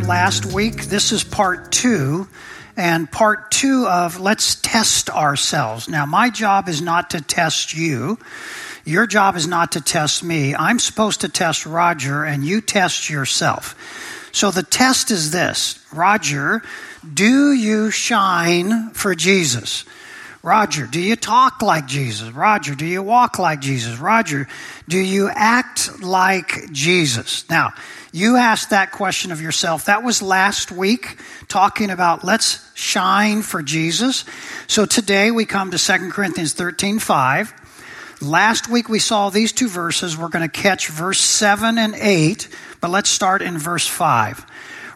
last week. This is part two, and part two of let's test ourselves. Now, my job is not to test you. Your job is not to test me. I'm supposed to test Roger, and you test yourself. So the test is this Roger, do you shine for Jesus? Roger, do you talk like Jesus? Roger, do you walk like Jesus? Roger, do you act like Jesus? Now, you asked that question of yourself. That was last week, talking about let's shine for Jesus. So today we come to 2 Corinthians 13 5. Last week we saw these two verses. We're going to catch verse 7 and 8, but let's start in verse 5.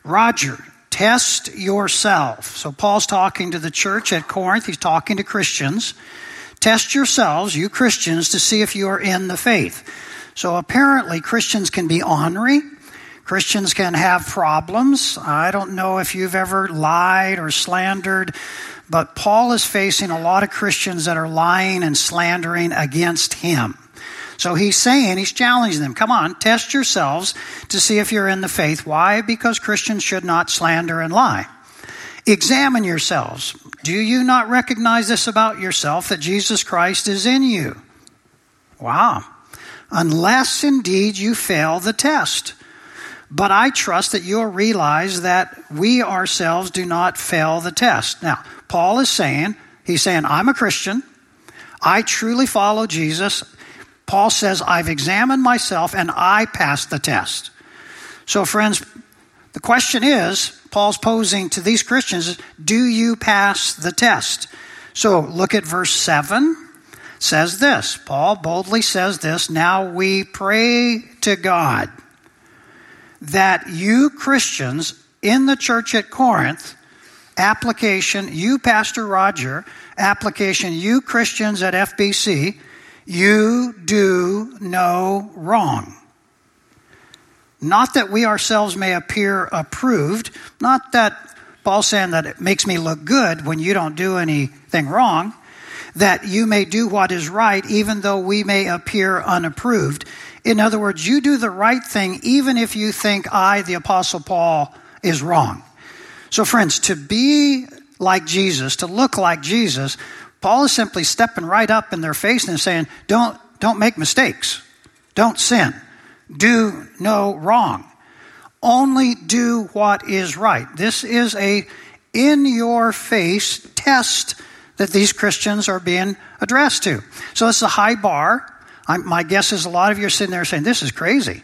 Roger, test yourself. So Paul's talking to the church at Corinth, he's talking to Christians. Test yourselves, you Christians, to see if you are in the faith. So apparently, Christians can be ornery. Christians can have problems. I don't know if you've ever lied or slandered, but Paul is facing a lot of Christians that are lying and slandering against him. So he's saying, he's challenging them, come on, test yourselves to see if you're in the faith. Why? Because Christians should not slander and lie. Examine yourselves. Do you not recognize this about yourself that Jesus Christ is in you? Wow. Unless indeed you fail the test. But I trust that you'll realize that we ourselves do not fail the test. Now, Paul is saying, he's saying, I'm a Christian. I truly follow Jesus. Paul says, I've examined myself and I passed the test. So, friends, the question is Paul's posing to these Christians, do you pass the test? So, look at verse 7 says this. Paul boldly says this, now we pray to God that you Christians in the church at Corinth, application, you, Pastor Roger, application, you Christians at FBC, you do no wrong. Not that we ourselves may appear approved, not that Paul's saying that it makes me look good when you don't do anything wrong, that you may do what is right even though we may appear unapproved. In other words, you do the right thing even if you think I, the Apostle Paul, is wrong. So, friends, to be like Jesus, to look like Jesus, Paul is simply stepping right up in their face and saying, Don't, don't make mistakes. Don't sin. Do no wrong. Only do what is right. This is a in your face test that these Christians are being addressed to. So it's a high bar. I'm, my guess is a lot of you are sitting there saying, This is crazy.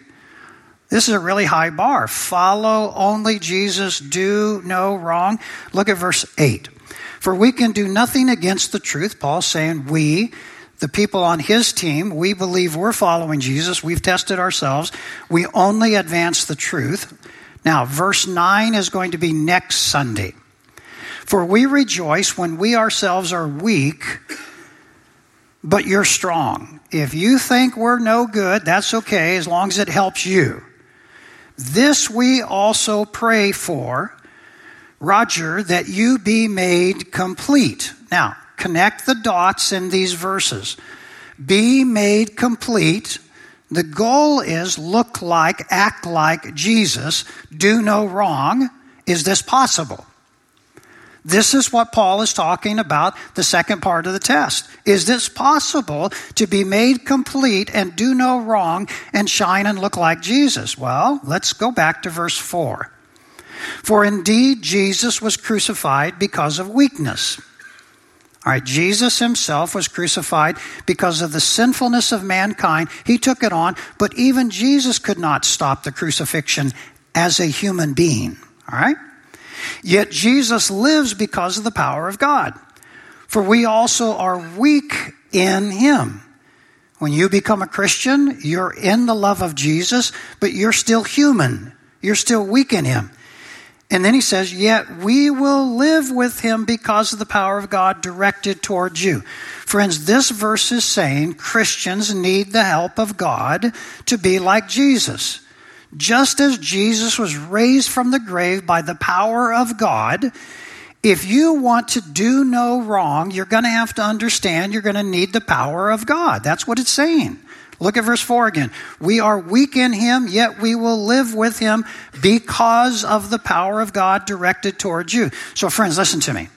This is a really high bar. Follow only Jesus, do no wrong. Look at verse 8. For we can do nothing against the truth. Paul's saying, We, the people on his team, we believe we're following Jesus. We've tested ourselves. We only advance the truth. Now, verse 9 is going to be next Sunday. For we rejoice when we ourselves are weak, but you're strong. If you think we're no good, that's okay as long as it helps you. This we also pray for, Roger, that you be made complete. Now, connect the dots in these verses. Be made complete. The goal is look like, act like Jesus, do no wrong. Is this possible? This is what Paul is talking about, the second part of the test. Is this possible to be made complete and do no wrong and shine and look like Jesus? Well, let's go back to verse 4. For indeed, Jesus was crucified because of weakness. All right, Jesus himself was crucified because of the sinfulness of mankind. He took it on, but even Jesus could not stop the crucifixion as a human being. All right? Yet Jesus lives because of the power of God. For we also are weak in him. When you become a Christian, you're in the love of Jesus, but you're still human. You're still weak in him. And then he says, Yet we will live with him because of the power of God directed towards you. Friends, this verse is saying Christians need the help of God to be like Jesus. Just as Jesus was raised from the grave by the power of God, if you want to do no wrong, you're going to have to understand you're going to need the power of God. That's what it's saying. Look at verse 4 again. We are weak in him, yet we will live with him because of the power of God directed towards you. So, friends, listen to me.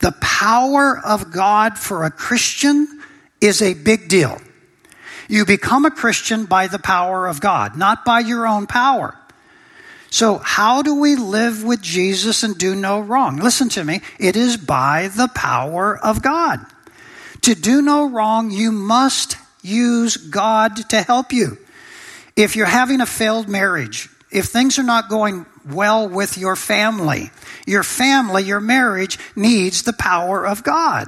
The power of God for a Christian is a big deal. You become a Christian by the power of God, not by your own power. So, how do we live with Jesus and do no wrong? Listen to me. It is by the power of God. To do no wrong, you must use God to help you. If you're having a failed marriage, if things are not going well with your family, your family, your marriage needs the power of God.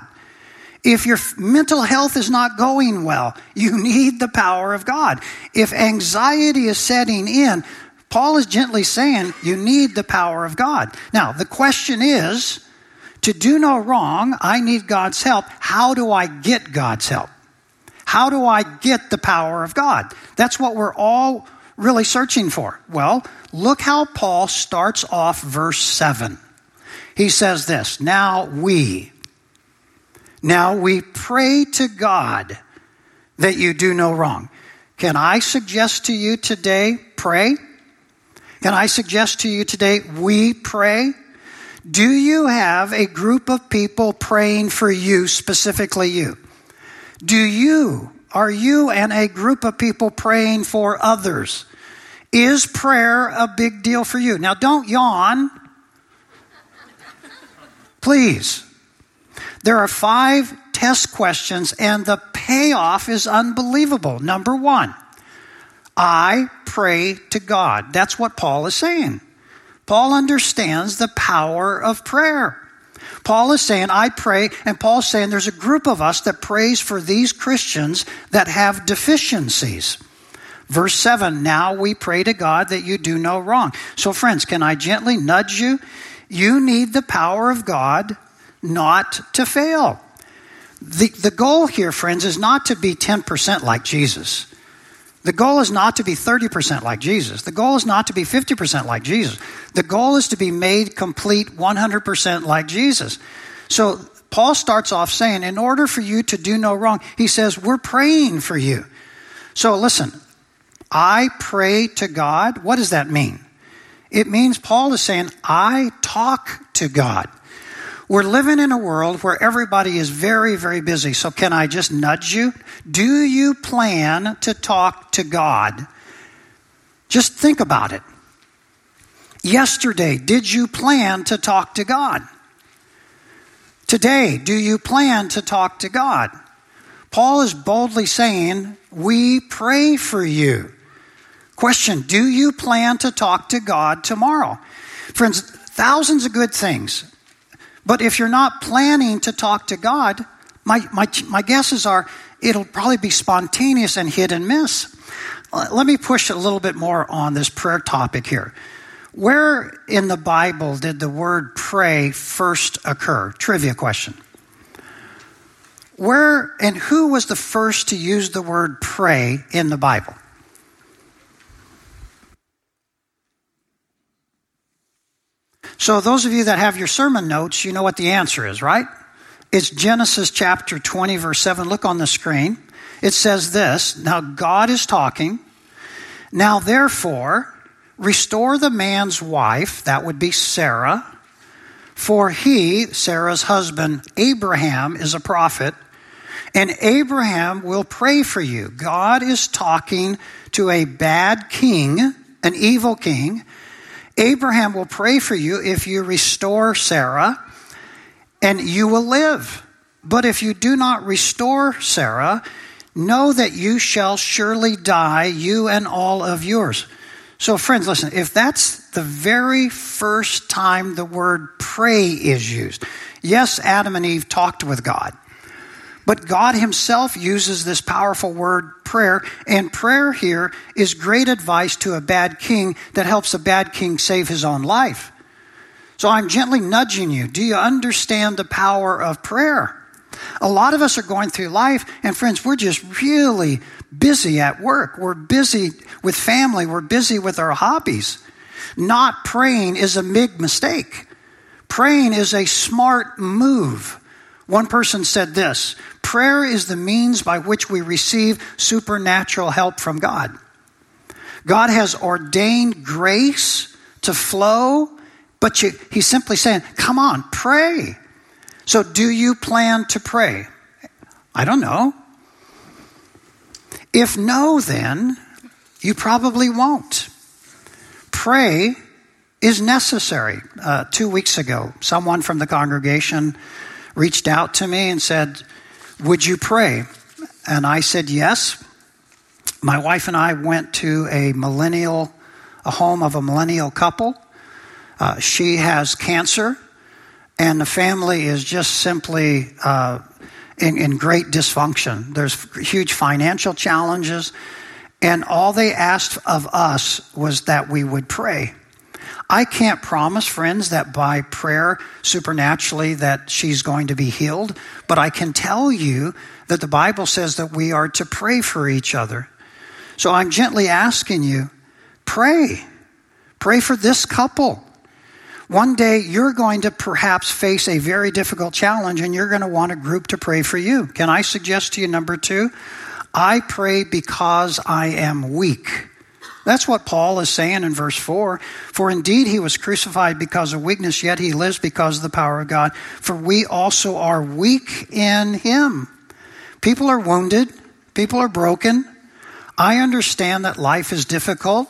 If your mental health is not going well, you need the power of God. If anxiety is setting in, Paul is gently saying you need the power of God. Now, the question is to do no wrong, I need God's help. How do I get God's help? How do I get the power of God? That's what we're all really searching for. Well, look how Paul starts off verse 7. He says this Now we, now we pray to God that you do no wrong. Can I suggest to you today, pray? Can I suggest to you today, we pray? Do you have a group of people praying for you, specifically you? Do you, are you and a group of people praying for others? Is prayer a big deal for you? Now, don't yawn. Please. There are five test questions, and the payoff is unbelievable. Number one, I pray to God. That's what Paul is saying. Paul understands the power of prayer. Paul is saying, I pray, and Paul's saying there's a group of us that prays for these Christians that have deficiencies. Verse 7 Now we pray to God that you do no wrong. So, friends, can I gently nudge you? You need the power of God not to fail. The, the goal here, friends, is not to be 10% like Jesus. The goal is not to be 30% like Jesus. The goal is not to be 50% like Jesus. The goal is to be made complete 100% like Jesus. So Paul starts off saying, in order for you to do no wrong, he says, we're praying for you. So listen, I pray to God. What does that mean? It means Paul is saying, I talk to God. We're living in a world where everybody is very, very busy. So, can I just nudge you? Do you plan to talk to God? Just think about it. Yesterday, did you plan to talk to God? Today, do you plan to talk to God? Paul is boldly saying, We pray for you. Question Do you plan to talk to God tomorrow? Friends, thousands of good things but if you're not planning to talk to God, my, my, my guesses are it'll probably be spontaneous and hit and miss. Uh, let me push a little bit more on this prayer topic here. Where in the Bible did the word pray first occur? Trivia question. Where and who was the first to use the word pray in the Bible? So, those of you that have your sermon notes, you know what the answer is, right? It's Genesis chapter 20, verse 7. Look on the screen. It says this Now God is talking. Now, therefore, restore the man's wife, that would be Sarah, for he, Sarah's husband, Abraham, is a prophet, and Abraham will pray for you. God is talking to a bad king, an evil king Abraham will pray for you if you restore Sarah, and you will live. But if you do not restore Sarah, know that you shall surely die, you and all of yours. So, friends, listen, if that's the very first time the word pray is used, yes, Adam and Eve talked with God. But God Himself uses this powerful word prayer, and prayer here is great advice to a bad king that helps a bad king save his own life. So I'm gently nudging you. Do you understand the power of prayer? A lot of us are going through life, and friends, we're just really busy at work. We're busy with family. We're busy with our hobbies. Not praying is a big mistake. Praying is a smart move. One person said this prayer is the means by which we receive supernatural help from God. God has ordained grace to flow, but you, he's simply saying, come on, pray. So, do you plan to pray? I don't know. If no, then you probably won't. Pray is necessary. Uh, two weeks ago, someone from the congregation reached out to me and said, Would you pray? And I said, Yes. My wife and I went to a millennial, a home of a millennial couple. Uh, she has cancer, and the family is just simply uh, in, in great dysfunction. There's huge financial challenges, and all they asked of us was that we would pray. I can't promise, friends, that by prayer supernaturally that she's going to be healed, but I can tell you that the Bible says that we are to pray for each other. So I'm gently asking you, pray. Pray for this couple. One day you're going to perhaps face a very difficult challenge and you're going to want a group to pray for you. Can I suggest to you number two? I pray because I am weak. That's what Paul is saying in verse 4. For indeed he was crucified because of weakness, yet he lives because of the power of God. For we also are weak in him. People are wounded, people are broken. I understand that life is difficult.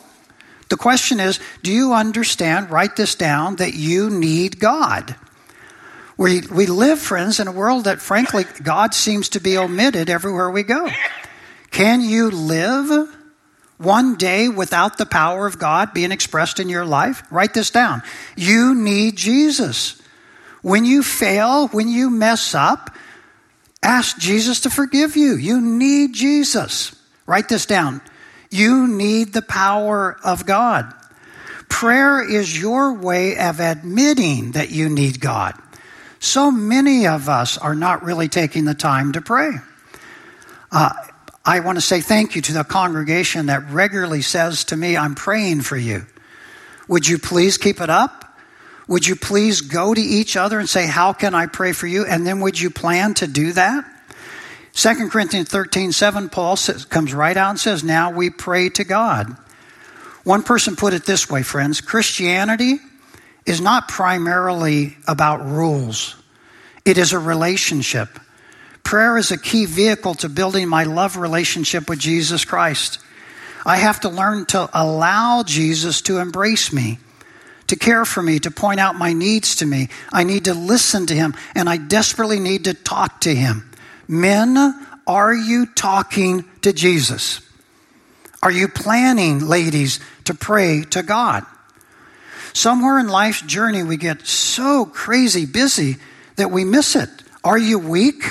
The question is do you understand, write this down, that you need God? We, we live, friends, in a world that, frankly, God seems to be omitted everywhere we go. Can you live one day without the power of God being expressed in your life? Write this down. You need Jesus. When you fail, when you mess up, ask Jesus to forgive you. You need Jesus. Write this down. You need the power of God. Prayer is your way of admitting that you need God. So many of us are not really taking the time to pray. Uh, I want to say thank you to the congregation that regularly says to me, I'm praying for you. Would you please keep it up? Would you please go to each other and say, How can I pray for you? And then would you plan to do that? 2 Corinthians 13, 7, Paul says, comes right out and says, Now we pray to God. One person put it this way, friends Christianity is not primarily about rules, it is a relationship. Prayer is a key vehicle to building my love relationship with Jesus Christ. I have to learn to allow Jesus to embrace me, to care for me, to point out my needs to me. I need to listen to him, and I desperately need to talk to him. Men, are you talking to Jesus? Are you planning, ladies, to pray to God? Somewhere in life's journey, we get so crazy busy that we miss it. Are you weak?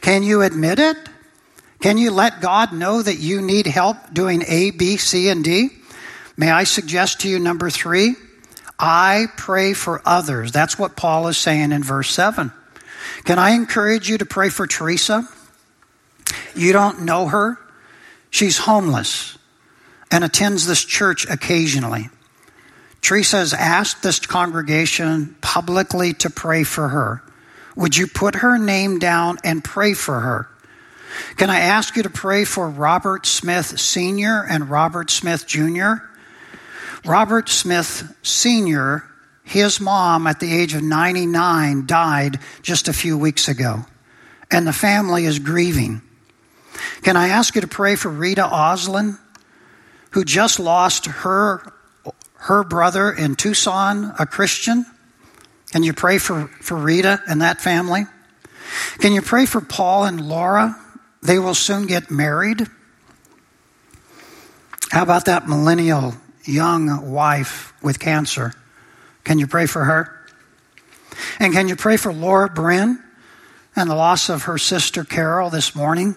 Can you admit it? Can you let God know that you need help doing A, B, C, and D? May I suggest to you number three? I pray for others. That's what Paul is saying in verse 7. Can I encourage you to pray for Teresa? You don't know her. She's homeless and attends this church occasionally. Teresa has asked this congregation publicly to pray for her. Would you put her name down and pray for her? Can I ask you to pray for Robert Smith Sr. and Robert Smith Jr.? Robert Smith Sr., his mom at the age of 99 died just a few weeks ago, and the family is grieving. Can I ask you to pray for Rita Oslin, who just lost her, her brother in Tucson, a Christian? Can you pray for, for Rita and that family? Can you pray for Paul and Laura? They will soon get married. How about that millennial young wife with cancer? Can you pray for her? And can you pray for Laura Bryn and the loss of her sister Carol this morning?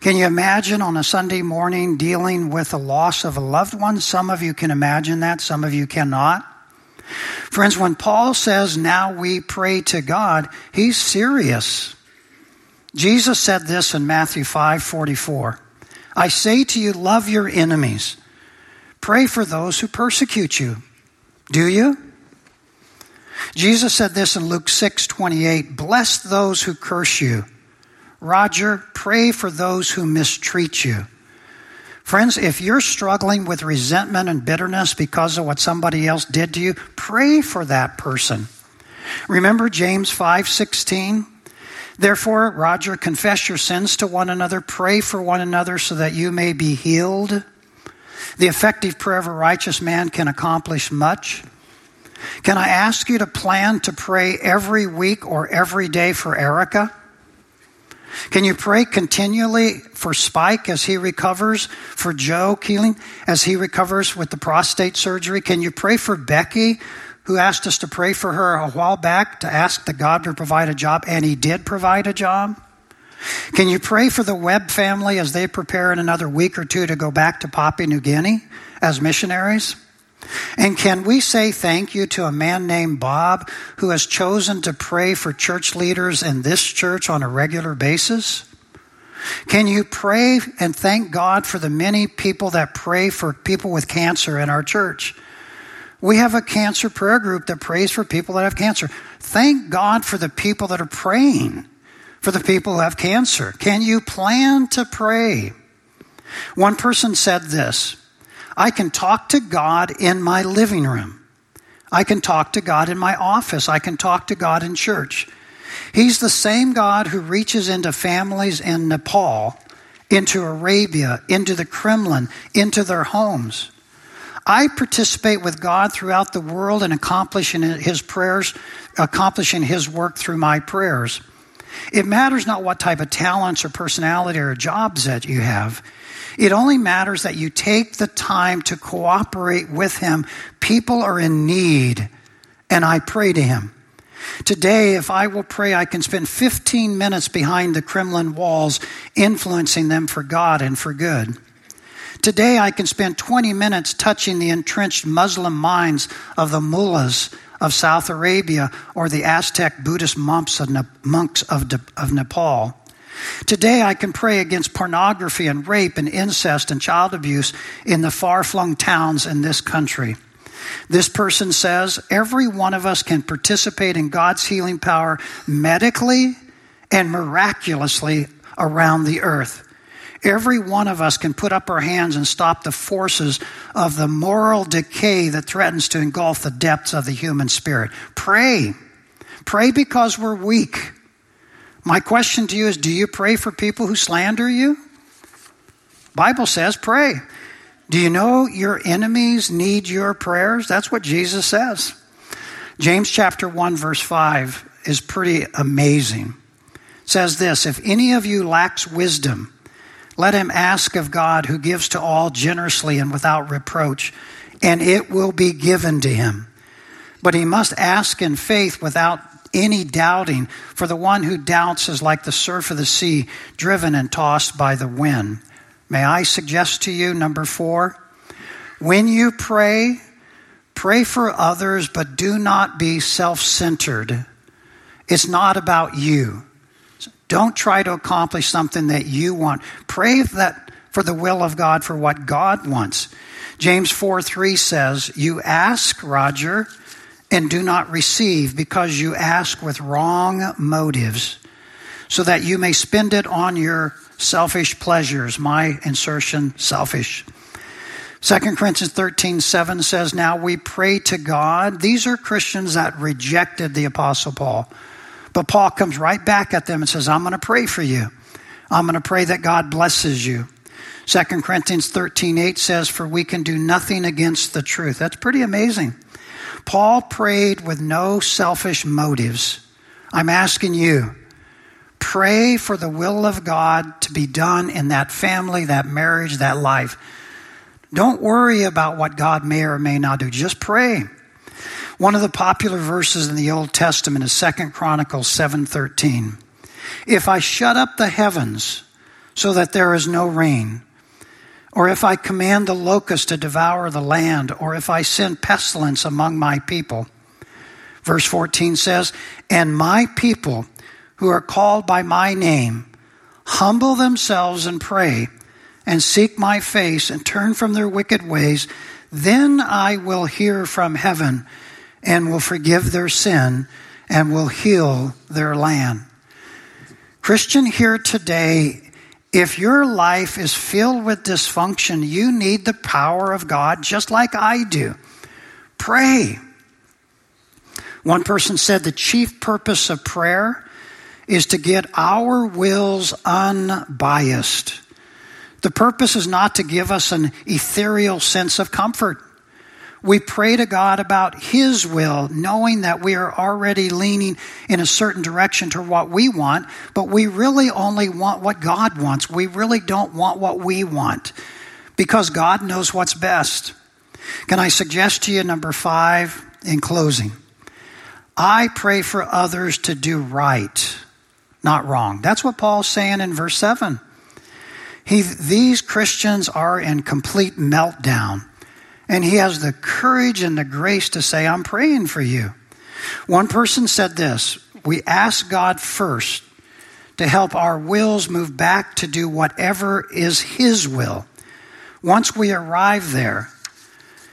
Can you imagine on a Sunday morning dealing with the loss of a loved one? Some of you can imagine that, some of you cannot. Friends, when Paul says, now we pray to God, he's serious. Jesus said this in Matthew 5 44. I say to you, love your enemies. Pray for those who persecute you. Do you? Jesus said this in Luke 6 28 Bless those who curse you. Roger, pray for those who mistreat you. Friends, if you're struggling with resentment and bitterness because of what somebody else did to you, pray for that person. Remember James 5:16? Therefore, Roger, confess your sins to one another, pray for one another so that you may be healed. The effective prayer of a righteous man can accomplish much. Can I ask you to plan to pray every week or every day for Erica? Can you pray continually for Spike as he recovers, for Joe Keeling as he recovers with the prostate surgery? Can you pray for Becky, who asked us to pray for her a while back to ask that God to provide a job, and he did provide a job? Can you pray for the Webb family as they prepare in another week or two to go back to Papua New Guinea as missionaries? And can we say thank you to a man named Bob who has chosen to pray for church leaders in this church on a regular basis? Can you pray and thank God for the many people that pray for people with cancer in our church? We have a cancer prayer group that prays for people that have cancer. Thank God for the people that are praying for the people who have cancer. Can you plan to pray? One person said this I can talk to God in my living room. I can talk to God in my office. I can talk to God in church. He's the same God who reaches into families in Nepal, into Arabia, into the Kremlin, into their homes. I participate with God throughout the world in accomplishing his prayers, accomplishing his work through my prayers. It matters not what type of talents or personality or jobs that you have. It only matters that you take the time to cooperate with Him. People are in need, and I pray to Him. Today, if I will pray, I can spend 15 minutes behind the Kremlin walls, influencing them for God and for good. Today, I can spend 20 minutes touching the entrenched Muslim minds of the mullahs of Saudi Arabia or the Aztec Buddhist monks of, Nepal. Today, I can pray against pornography and rape and incest and child abuse in the far flung towns in this country. This person says every one of us can participate in God's healing power medically and miraculously around the earth. Every one of us can put up our hands and stop the forces of the moral decay that threatens to engulf the depths of the human spirit. Pray. Pray because we're weak. My question to you is do you pray for people who slander you? Bible says pray. Do you know your enemies need your prayers? That's what Jesus says. James chapter 1 verse 5 is pretty amazing. It says this, if any of you lacks wisdom, let him ask of God who gives to all generously and without reproach, and it will be given to him. But he must ask in faith without any doubting, for the one who doubts is like the surf of the sea, driven and tossed by the wind. May I suggest to you, number four, when you pray, pray for others, but do not be self centered. It's not about you. Don't try to accomplish something that you want. Pray that for the will of God, for what God wants. James 4 3 says, You ask, Roger, and do not receive because you ask with wrong motives, so that you may spend it on your selfish pleasures. My insertion, selfish. 2 Corinthians 13, 7 says, Now we pray to God. These are Christians that rejected the Apostle Paul. But Paul comes right back at them and says, I'm going to pray for you. I'm going to pray that God blesses you. 2 Corinthians 13, 8 says, For we can do nothing against the truth. That's pretty amazing. Paul prayed with no selfish motives. I'm asking you, pray for the will of God to be done in that family, that marriage, that life. Don't worry about what God may or may not do. Just pray. One of the popular verses in the Old Testament is 2 Chronicles 7:13. If I shut up the heavens so that there is no rain, or if I command the locust to devour the land, or if I send pestilence among my people. Verse 14 says, And my people who are called by my name humble themselves and pray and seek my face and turn from their wicked ways, then I will hear from heaven and will forgive their sin and will heal their land. Christian here today, if your life is filled with dysfunction, you need the power of God just like I do. Pray. One person said the chief purpose of prayer is to get our wills unbiased. The purpose is not to give us an ethereal sense of comfort. We pray to God about His will, knowing that we are already leaning in a certain direction to what we want, but we really only want what God wants. We really don't want what we want because God knows what's best. Can I suggest to you, number five, in closing? I pray for others to do right, not wrong. That's what Paul's saying in verse 7. He, these Christians are in complete meltdown. And he has the courage and the grace to say, I'm praying for you. One person said this We ask God first to help our wills move back to do whatever is His will. Once we arrive there,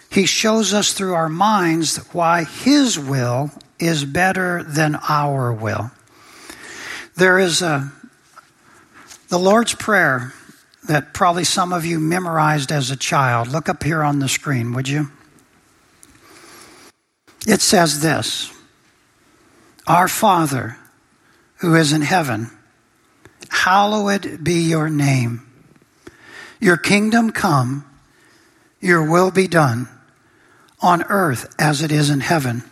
He shows us through our minds why His will is better than our will. There is a, the Lord's Prayer that probably some of you memorized as a child. Look up here on the screen, would you? It says this Our Father who is in heaven, hallowed be your name. Your kingdom come, your will be done on earth as it is in heaven.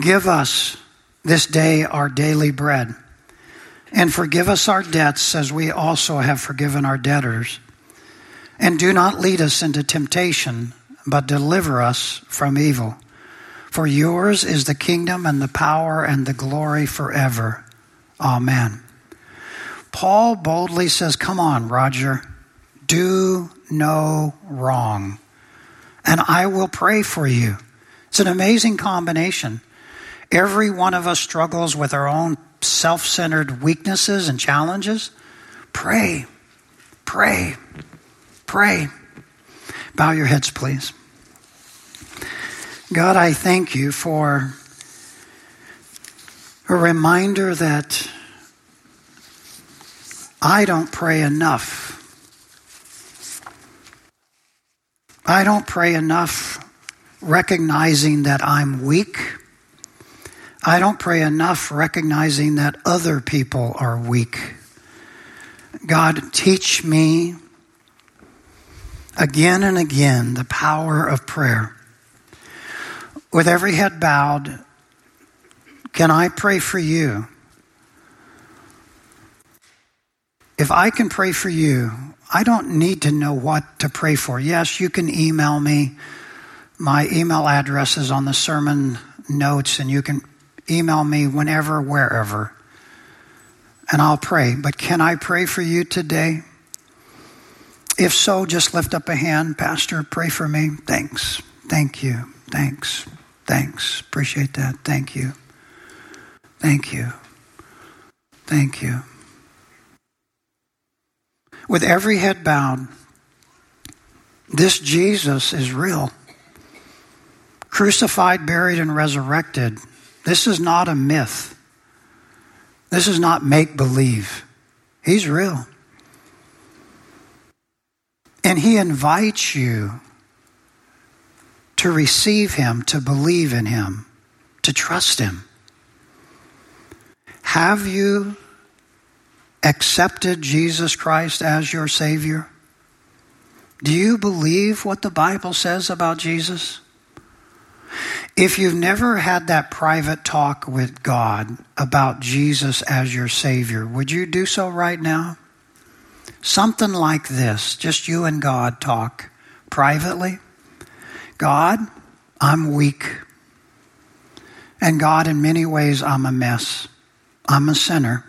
Give us this day our daily bread and forgive us our debts as we also have forgiven our debtors. And do not lead us into temptation, but deliver us from evil. For yours is the kingdom and the power and the glory forever. Amen. Paul boldly says, Come on, Roger, do no wrong, and I will pray for you. It's an amazing combination. Every one of us struggles with our own self centered weaknesses and challenges, pray, pray, pray. Bow your heads, please. God, I thank you for a reminder that I don't pray enough. I don't pray enough recognizing that I'm weak I don't pray enough recognizing that other people are weak. God, teach me again and again the power of prayer. With every head bowed, can I pray for you? If I can pray for you, I don't need to know what to pray for. Yes, you can email me. My email address is on the sermon notes, and you can email me whenever, wherever, and I'll pray. But can I pray for you today? If so, just lift up a hand. Pastor, pray for me. Thanks. Thank you. Thanks. Thanks. Appreciate that. Thank you. Thank you. Thank you. With every head bowed, this Jesus is real. Crucified, buried, and resurrected. This is not a myth. This is not make believe. He's real. And He invites you to receive Him, to believe in Him, to trust Him. Have you accepted Jesus Christ as your Savior? Do you believe what the Bible says about Jesus? If you've never had that private talk with God about Jesus as your Savior, would you do so right now? Something like this, just you and God talk privately. God, I'm weak. And God, in many ways, I'm a mess. I'm a sinner.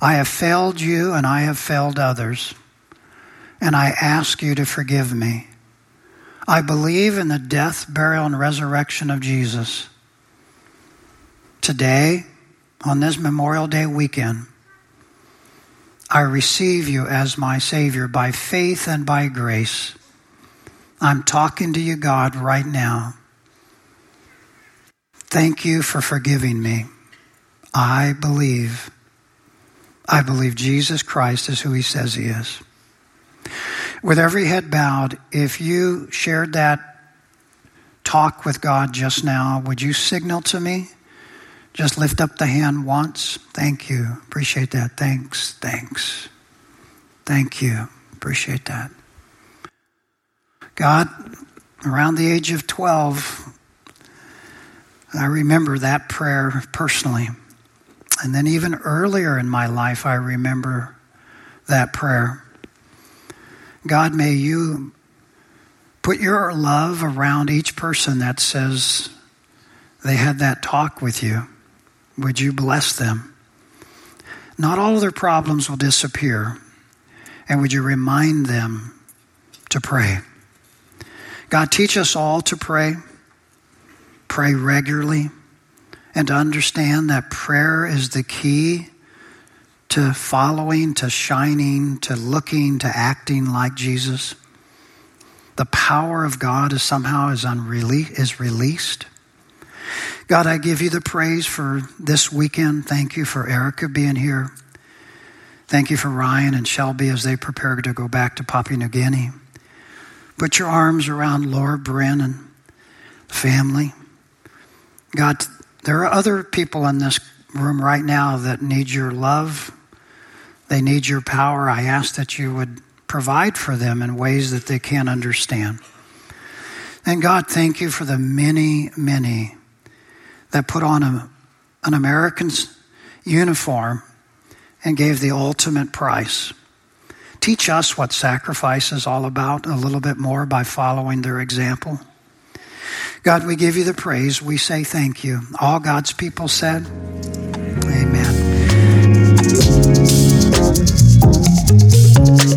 I have failed you and I have failed others. And I ask you to forgive me. I believe in the death, burial, and resurrection of Jesus. Today, on this Memorial Day weekend, I receive you as my Savior by faith and by grace. I'm talking to you, God, right now. Thank you for forgiving me. I believe. I believe Jesus Christ is who he says he is. With every head bowed, if you shared that talk with God just now, would you signal to me? Just lift up the hand once. Thank you. Appreciate that. Thanks. Thanks. Thank you. Appreciate that. God, around the age of 12, I remember that prayer personally. And then even earlier in my life, I remember that prayer. God, may you put your love around each person that says they had that talk with you. Would you bless them? Not all of their problems will disappear. And would you remind them to pray? God, teach us all to pray, pray regularly, and to understand that prayer is the key to following, to shining, to looking, to acting like Jesus. The power of God is somehow is, unrele- is released. God, I give you the praise for this weekend. Thank you for Erica being here. Thank you for Ryan and Shelby as they prepare to go back to Papua New Guinea. Put your arms around Laura Bryn and the family. God, there are other people in this room right now that need your love. They need your power. I ask that you would provide for them in ways that they can't understand. And God, thank you for the many, many that put on a, an American's uniform and gave the ultimate price. Teach us what sacrifice is all about a little bit more by following their example. God, we give you the praise. We say thank you. All God's people said, Thank you.